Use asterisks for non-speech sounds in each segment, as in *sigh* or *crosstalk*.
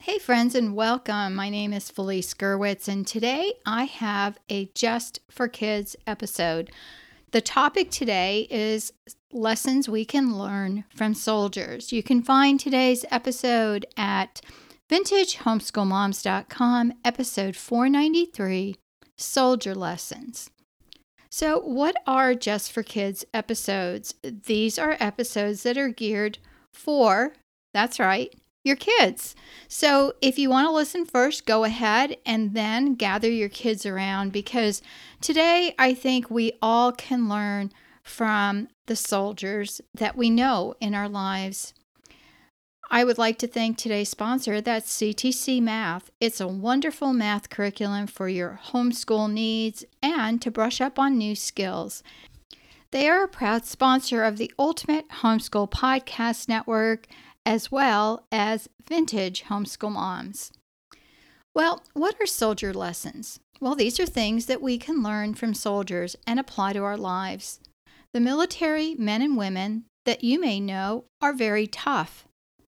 Hey, friends, and welcome. My name is Felice Gerwitz, and today I have a Just for Kids episode. The topic today is lessons we can learn from soldiers. You can find today's episode at vintagehomeschoolmoms.com, episode 493 Soldier Lessons. So, what are Just for Kids episodes? These are episodes that are geared for, that's right, your kids. So if you want to listen first, go ahead and then gather your kids around because today I think we all can learn from the soldiers that we know in our lives. I would like to thank today's sponsor, that's CTC Math. It's a wonderful math curriculum for your homeschool needs and to brush up on new skills. They are a proud sponsor of the Ultimate Homeschool Podcast Network as well as vintage homeschool moms. Well, what are soldier lessons? Well, these are things that we can learn from soldiers and apply to our lives. The military men and women that you may know are very tough.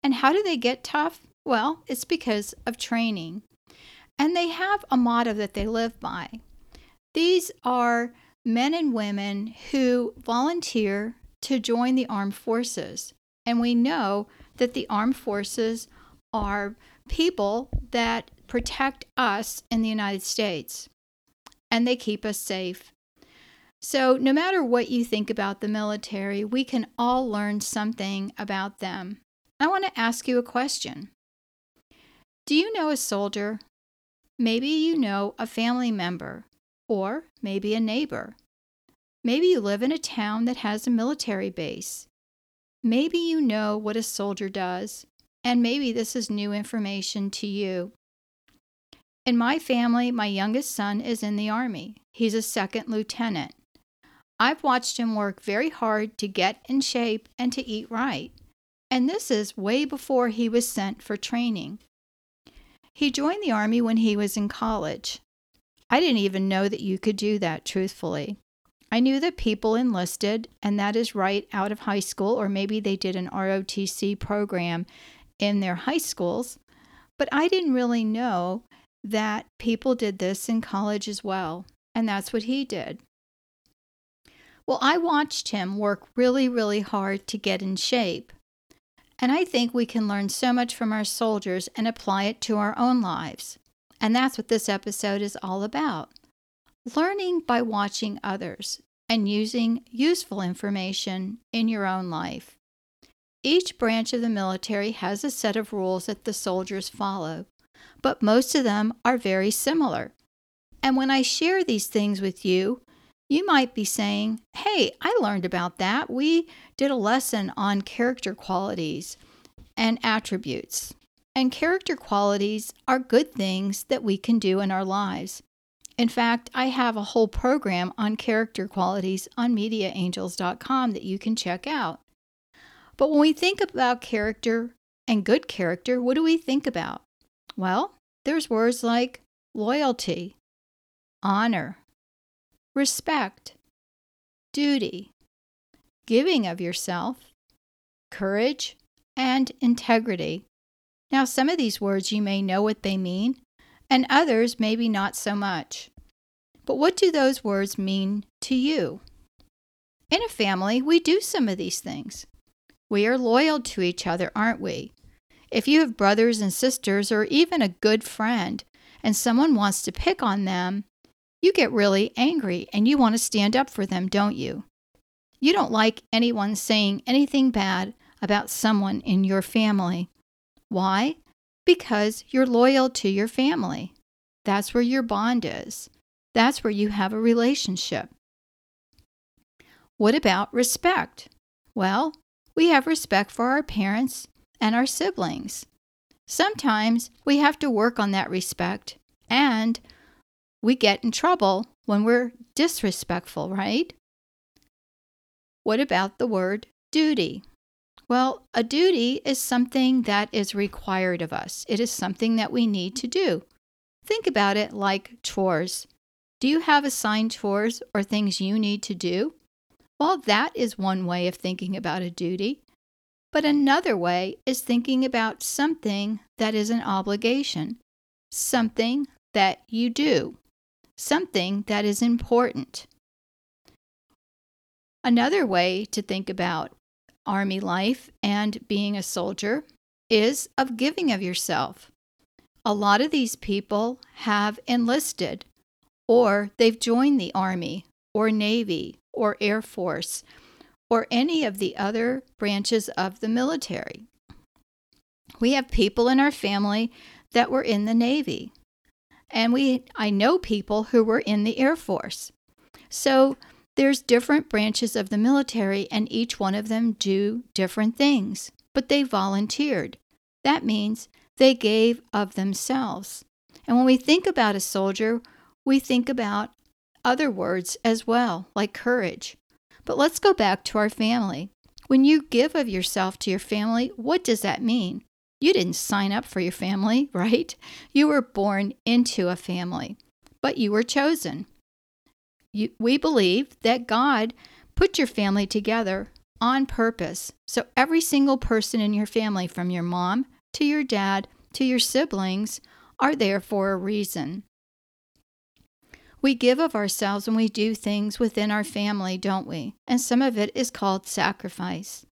And how do they get tough? Well, it's because of training. And they have a motto that they live by. These are men and women who volunteer to join the armed forces. And we know that the armed forces are people that protect us in the United States and they keep us safe. So, no matter what you think about the military, we can all learn something about them. I want to ask you a question Do you know a soldier? Maybe you know a family member, or maybe a neighbor. Maybe you live in a town that has a military base. Maybe you know what a soldier does, and maybe this is new information to you. In my family, my youngest son is in the Army. He's a second lieutenant. I've watched him work very hard to get in shape and to eat right. And this is way before he was sent for training. He joined the Army when he was in college. I didn't even know that you could do that, truthfully. I knew that people enlisted, and that is right out of high school, or maybe they did an ROTC program in their high schools, but I didn't really know that people did this in college as well, and that's what he did. Well, I watched him work really, really hard to get in shape. And I think we can learn so much from our soldiers and apply it to our own lives. And that's what this episode is all about learning by watching others and using useful information in your own life. Each branch of the military has a set of rules that the soldiers follow, but most of them are very similar. And when I share these things with you, you might be saying, Hey, I learned about that. We did a lesson on character qualities and attributes. And character qualities are good things that we can do in our lives. In fact, I have a whole program on character qualities on mediaangels.com that you can check out. But when we think about character and good character, what do we think about? Well, there's words like loyalty, honor, respect, duty, giving of yourself, courage, and integrity. Now, some of these words you may know what they mean, and others maybe not so much. But what do those words mean to you? In a family, we do some of these things. We are loyal to each other, aren't we? If you have brothers and sisters, or even a good friend, and someone wants to pick on them, you get really angry and you want to stand up for them, don't you? You don't like anyone saying anything bad about someone in your family. Why? Because you're loyal to your family. That's where your bond is. That's where you have a relationship. What about respect? Well, we have respect for our parents and our siblings. Sometimes we have to work on that respect, and we get in trouble when we're disrespectful, right? What about the word duty? Well, a duty is something that is required of us. It is something that we need to do. Think about it like chores. Do you have assigned chores or things you need to do? Well, that is one way of thinking about a duty. But another way is thinking about something that is an obligation, something that you do, something that is important. Another way to think about Army life and being a soldier is of giving of yourself. A lot of these people have enlisted or they've joined the Army or Navy or Air Force or any of the other branches of the military. We have people in our family that were in the Navy. And we I know people who were in the Air Force. So there's different branches of the military and each one of them do different things, but they volunteered. That means they gave of themselves. And when we think about a soldier, we think about other words as well, like courage. But let's go back to our family. When you give of yourself to your family, what does that mean? You didn't sign up for your family, *laughs* right? You were born into a family, but you were chosen. You, we believe that God put your family together on purpose. So every single person in your family, from your mom to your dad to your siblings, are there for a reason. We give of ourselves when we do things within our family, don't we? And some of it is called sacrifice.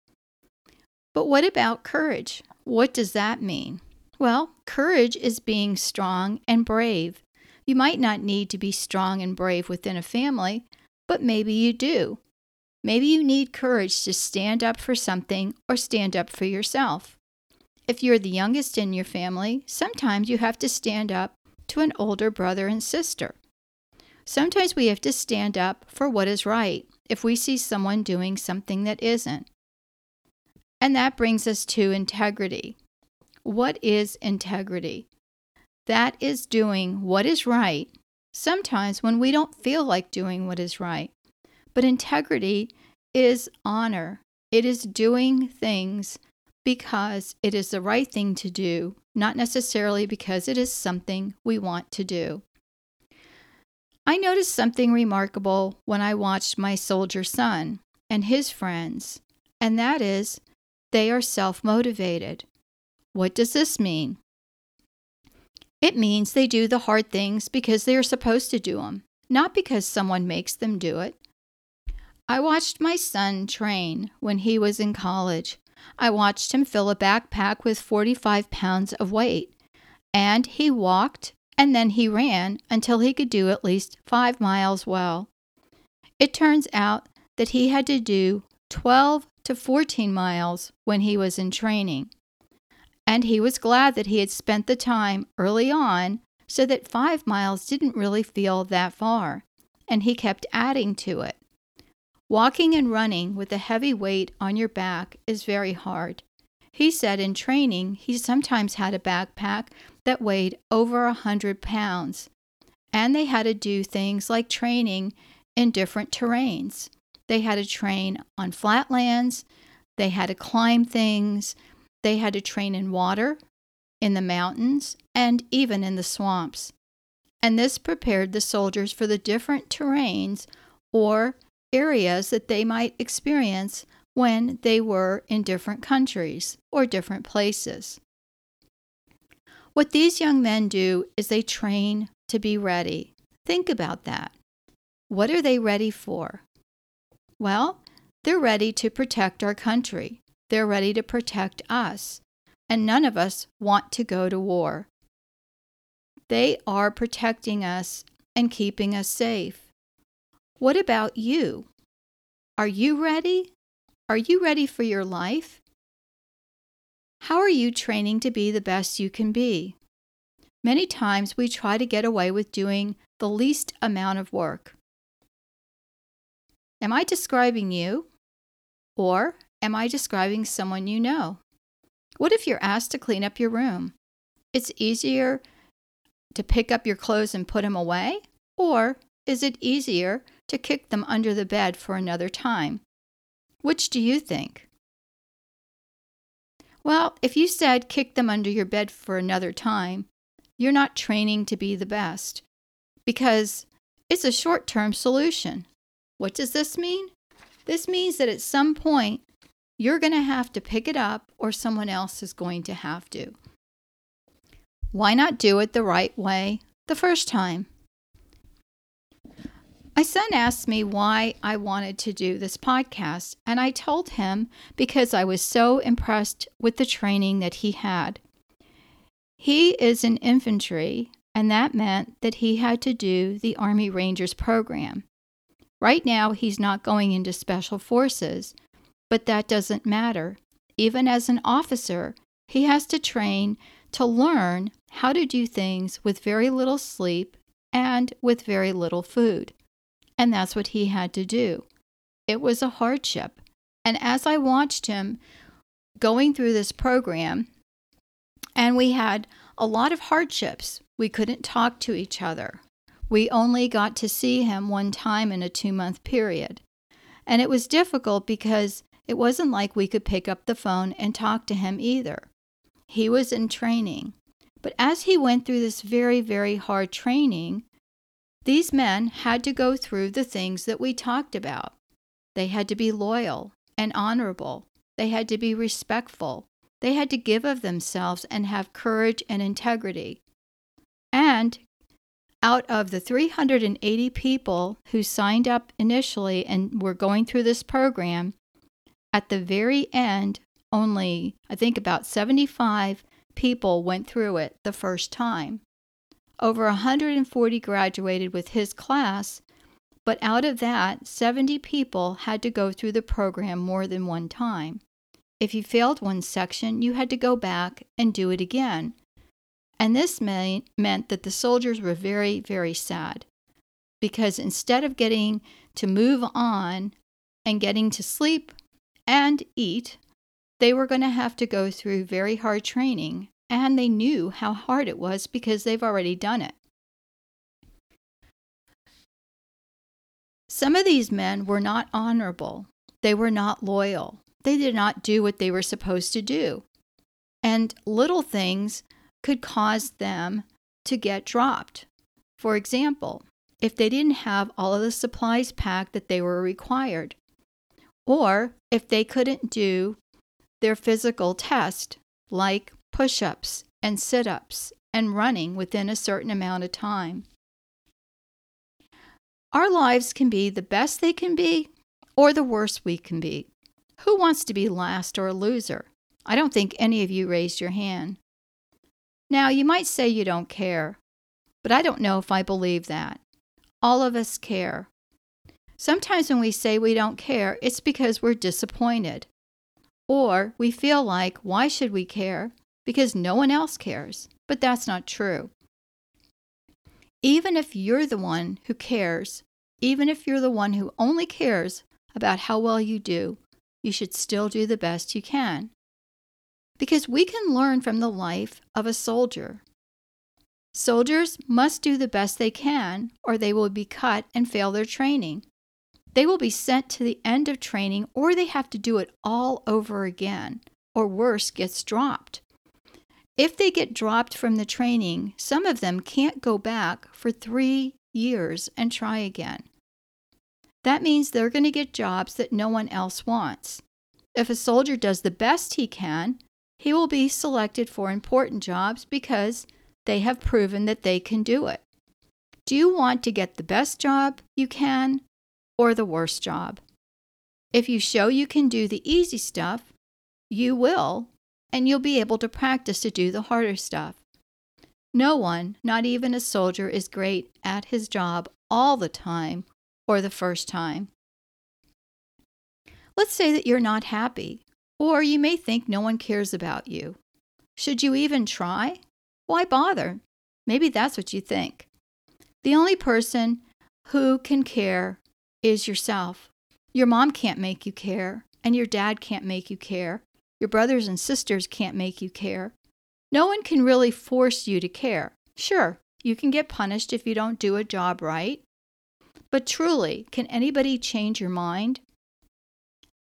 But what about courage? What does that mean? Well, courage is being strong and brave. You might not need to be strong and brave within a family, but maybe you do. Maybe you need courage to stand up for something or stand up for yourself. If you're the youngest in your family, sometimes you have to stand up to an older brother and sister. Sometimes we have to stand up for what is right if we see someone doing something that isn't. And that brings us to integrity. What is integrity? That is doing what is right, sometimes when we don't feel like doing what is right. But integrity is honor, it is doing things because it is the right thing to do, not necessarily because it is something we want to do. I noticed something remarkable when I watched my soldier son and his friends, and that is they are self motivated. What does this mean? It means they do the hard things because they are supposed to do them, not because someone makes them do it. I watched my son train when he was in college. I watched him fill a backpack with 45 pounds of weight, and he walked and then he ran until he could do at least five miles well. It turns out that he had to do 12 to 14 miles when he was in training and he was glad that he had spent the time early on so that five miles didn't really feel that far, and he kept adding to it. Walking and running with a heavy weight on your back is very hard. He said in training he sometimes had a backpack that weighed over a hundred pounds, and they had to do things like training in different terrains. They had to train on flatlands, they had to climb things, they had to train in water, in the mountains, and even in the swamps. And this prepared the soldiers for the different terrains or areas that they might experience when they were in different countries or different places. What these young men do is they train to be ready. Think about that. What are they ready for? Well, they're ready to protect our country. They're ready to protect us, and none of us want to go to war. They are protecting us and keeping us safe. What about you? Are you ready? Are you ready for your life? How are you training to be the best you can be? Many times we try to get away with doing the least amount of work. Am I describing you? Or Am I describing someone you know? What if you're asked to clean up your room? It's easier to pick up your clothes and put them away? Or is it easier to kick them under the bed for another time? Which do you think? Well, if you said kick them under your bed for another time, you're not training to be the best because it's a short term solution. What does this mean? This means that at some point you're going to have to pick it up or someone else is going to have to. Why not do it the right way the first time? My son asked me why I wanted to do this podcast, and I told him because I was so impressed with the training that he had. He is in infantry, and that meant that he had to do the Army Rangers program. Right now, he's not going into special forces, but that doesn't matter. Even as an officer, he has to train to learn how to do things with very little sleep and with very little food. And that's what he had to do. It was a hardship. And as I watched him going through this program, and we had a lot of hardships. We couldn't talk to each other. We only got to see him one time in a two month period. And it was difficult because it wasn't like we could pick up the phone and talk to him either. He was in training. But as he went through this very, very hard training, these men had to go through the things that we talked about. They had to be loyal and honorable. They had to be respectful. They had to give of themselves and have courage and integrity. And out of the 380 people who signed up initially and were going through this program, at the very end, only I think about 75 people went through it the first time. Over 140 graduated with his class, but out of that, 70 people had to go through the program more than one time. If you failed one section, you had to go back and do it again. And this may, meant that the soldiers were very, very sad because instead of getting to move on and getting to sleep and eat, they were going to have to go through very hard training. And they knew how hard it was because they've already done it. Some of these men were not honorable. They were not loyal. They did not do what they were supposed to do. And little things could cause them to get dropped. For example, if they didn't have all of the supplies packed that they were required, or if they couldn't do their physical test, like push ups and sit ups and running within a certain amount of time. Our lives can be the best they can be or the worst we can be. Who wants to be last or a loser? I don't think any of you raised your hand. Now, you might say you don't care, but I don't know if I believe that. All of us care. Sometimes when we say we don't care, it's because we're disappointed. Or we feel like, why should we care? Because no one else cares. But that's not true. Even if you're the one who cares, even if you're the one who only cares about how well you do, you should still do the best you can. Because we can learn from the life of a soldier. Soldiers must do the best they can, or they will be cut and fail their training. They will be sent to the end of training, or they have to do it all over again, or worse, gets dropped. If they get dropped from the training, some of them can't go back for three years and try again. That means they're going to get jobs that no one else wants. If a soldier does the best he can, he will be selected for important jobs because they have proven that they can do it. Do you want to get the best job you can or the worst job? If you show you can do the easy stuff, you will, and you'll be able to practice to do the harder stuff. No one, not even a soldier, is great at his job all the time or the first time. Let's say that you're not happy, or you may think no one cares about you. Should you even try? Why bother? Maybe that's what you think. The only person who can care is yourself. Your mom can't make you care, and your dad can't make you care. Your brothers and sisters can't make you care. No one can really force you to care. Sure, you can get punished if you don't do a job right, but truly, can anybody change your mind?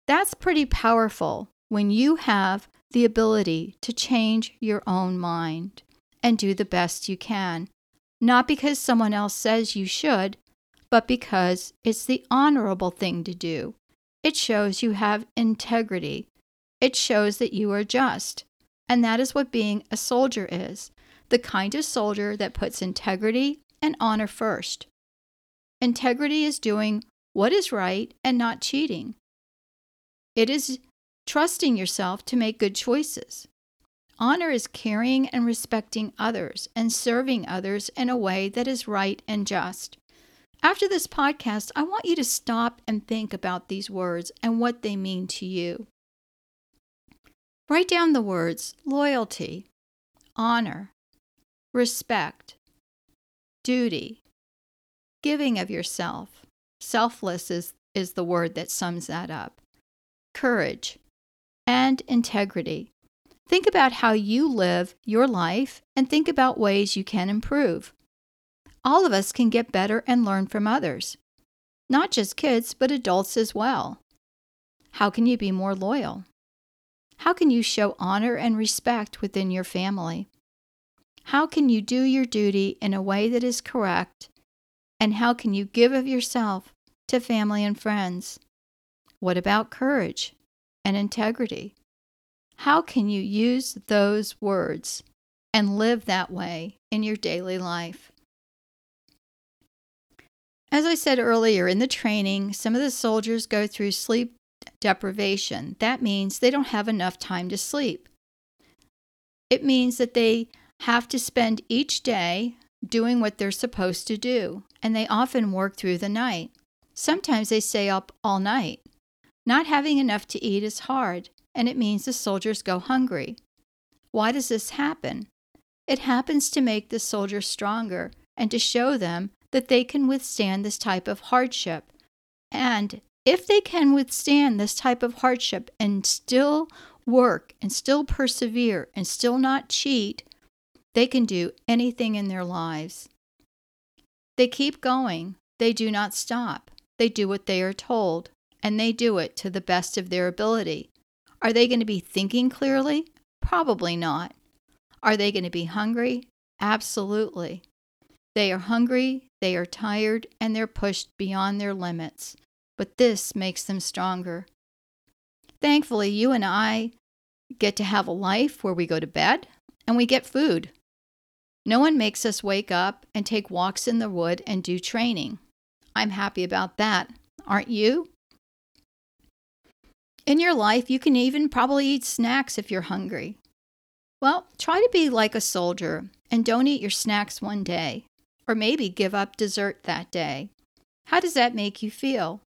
That's pretty powerful when you have the ability to change your own mind and do the best you can, not because someone else says you should, but because it's the honorable thing to do. It shows you have integrity. It shows that you are just. And that is what being a soldier is the kind of soldier that puts integrity and honor first. Integrity is doing what is right and not cheating. It is trusting yourself to make good choices. Honor is caring and respecting others and serving others in a way that is right and just. After this podcast, I want you to stop and think about these words and what they mean to you. Write down the words loyalty, honor, respect, duty, giving of yourself. Selfless is, is the word that sums that up. Courage and integrity. Think about how you live your life and think about ways you can improve. All of us can get better and learn from others, not just kids, but adults as well. How can you be more loyal? How can you show honor and respect within your family? How can you do your duty in a way that is correct? And how can you give of yourself to family and friends? What about courage and integrity? How can you use those words and live that way in your daily life? As I said earlier in the training, some of the soldiers go through sleep deprivation. That means they don't have enough time to sleep. It means that they have to spend each day doing what they're supposed to do, and they often work through the night. Sometimes they stay up all night. Not having enough to eat is hard, and it means the soldiers go hungry. Why does this happen? It happens to make the soldiers stronger and to show them that they can withstand this type of hardship. And if they can withstand this type of hardship and still work and still persevere and still not cheat, they can do anything in their lives. They keep going. They do not stop. They do what they are told, and they do it to the best of their ability. Are they going to be thinking clearly? Probably not. Are they going to be hungry? Absolutely. They are hungry, they are tired, and they're pushed beyond their limits. But this makes them stronger. Thankfully, you and I get to have a life where we go to bed and we get food. No one makes us wake up and take walks in the wood and do training. I'm happy about that. Aren't you? In your life, you can even probably eat snacks if you're hungry. Well, try to be like a soldier and don't eat your snacks one day, or maybe give up dessert that day. How does that make you feel?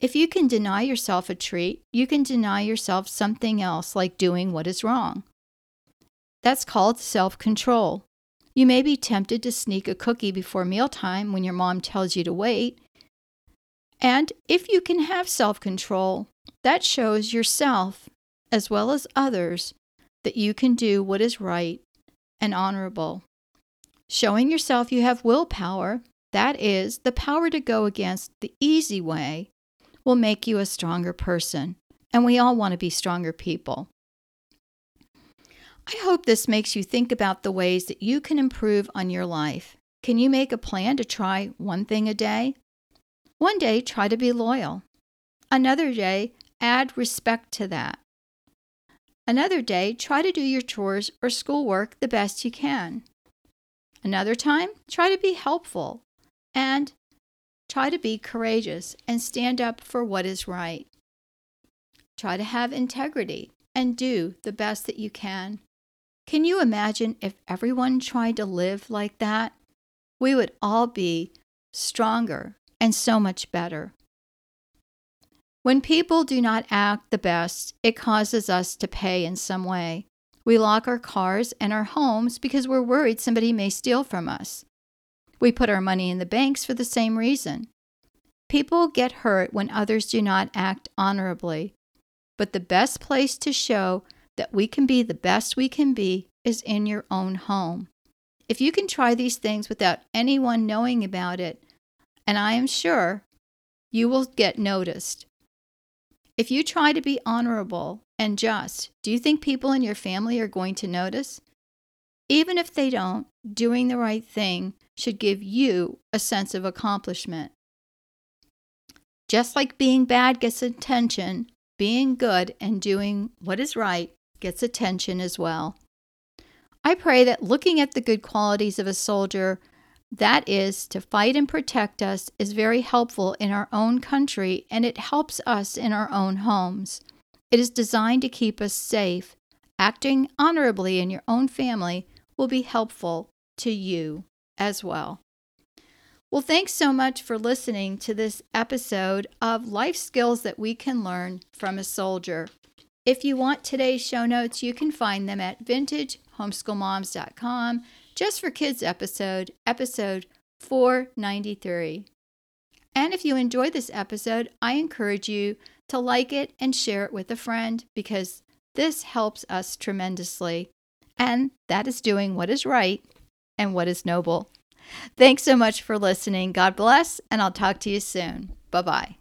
If you can deny yourself a treat, you can deny yourself something else like doing what is wrong. That's called self control. You may be tempted to sneak a cookie before mealtime when your mom tells you to wait. And if you can have self control, that shows yourself, as well as others, that you can do what is right and honorable. Showing yourself you have willpower, that is, the power to go against the easy way, will make you a stronger person. And we all want to be stronger people. I hope this makes you think about the ways that you can improve on your life. Can you make a plan to try one thing a day? One day, try to be loyal. Another day, add respect to that. Another day, try to do your chores or schoolwork the best you can. Another time, try to be helpful and try to be courageous and stand up for what is right. Try to have integrity and do the best that you can. Can you imagine if everyone tried to live like that? We would all be stronger and so much better. When people do not act the best, it causes us to pay in some way. We lock our cars and our homes because we're worried somebody may steal from us. We put our money in the banks for the same reason. People get hurt when others do not act honorably. But the best place to show that we can be the best we can be is in your own home. If you can try these things without anyone knowing about it, and I am sure you will get noticed. If you try to be honorable and just, do you think people in your family are going to notice? Even if they don't, doing the right thing should give you a sense of accomplishment. Just like being bad gets attention, being good and doing what is right gets attention as well. I pray that looking at the good qualities of a soldier, that is, to fight and protect us, is very helpful in our own country and it helps us in our own homes. It is designed to keep us safe. Acting honorably in your own family will be helpful to you as well. Well, thanks so much for listening to this episode of Life Skills That We Can Learn from a Soldier. If you want today's show notes, you can find them at vintagehomeschoolmoms.com just for kids episode, episode 493. And if you enjoyed this episode, I encourage you to like it and share it with a friend because this helps us tremendously. And that is doing what is right and what is noble. Thanks so much for listening. God bless, and I'll talk to you soon. Bye bye.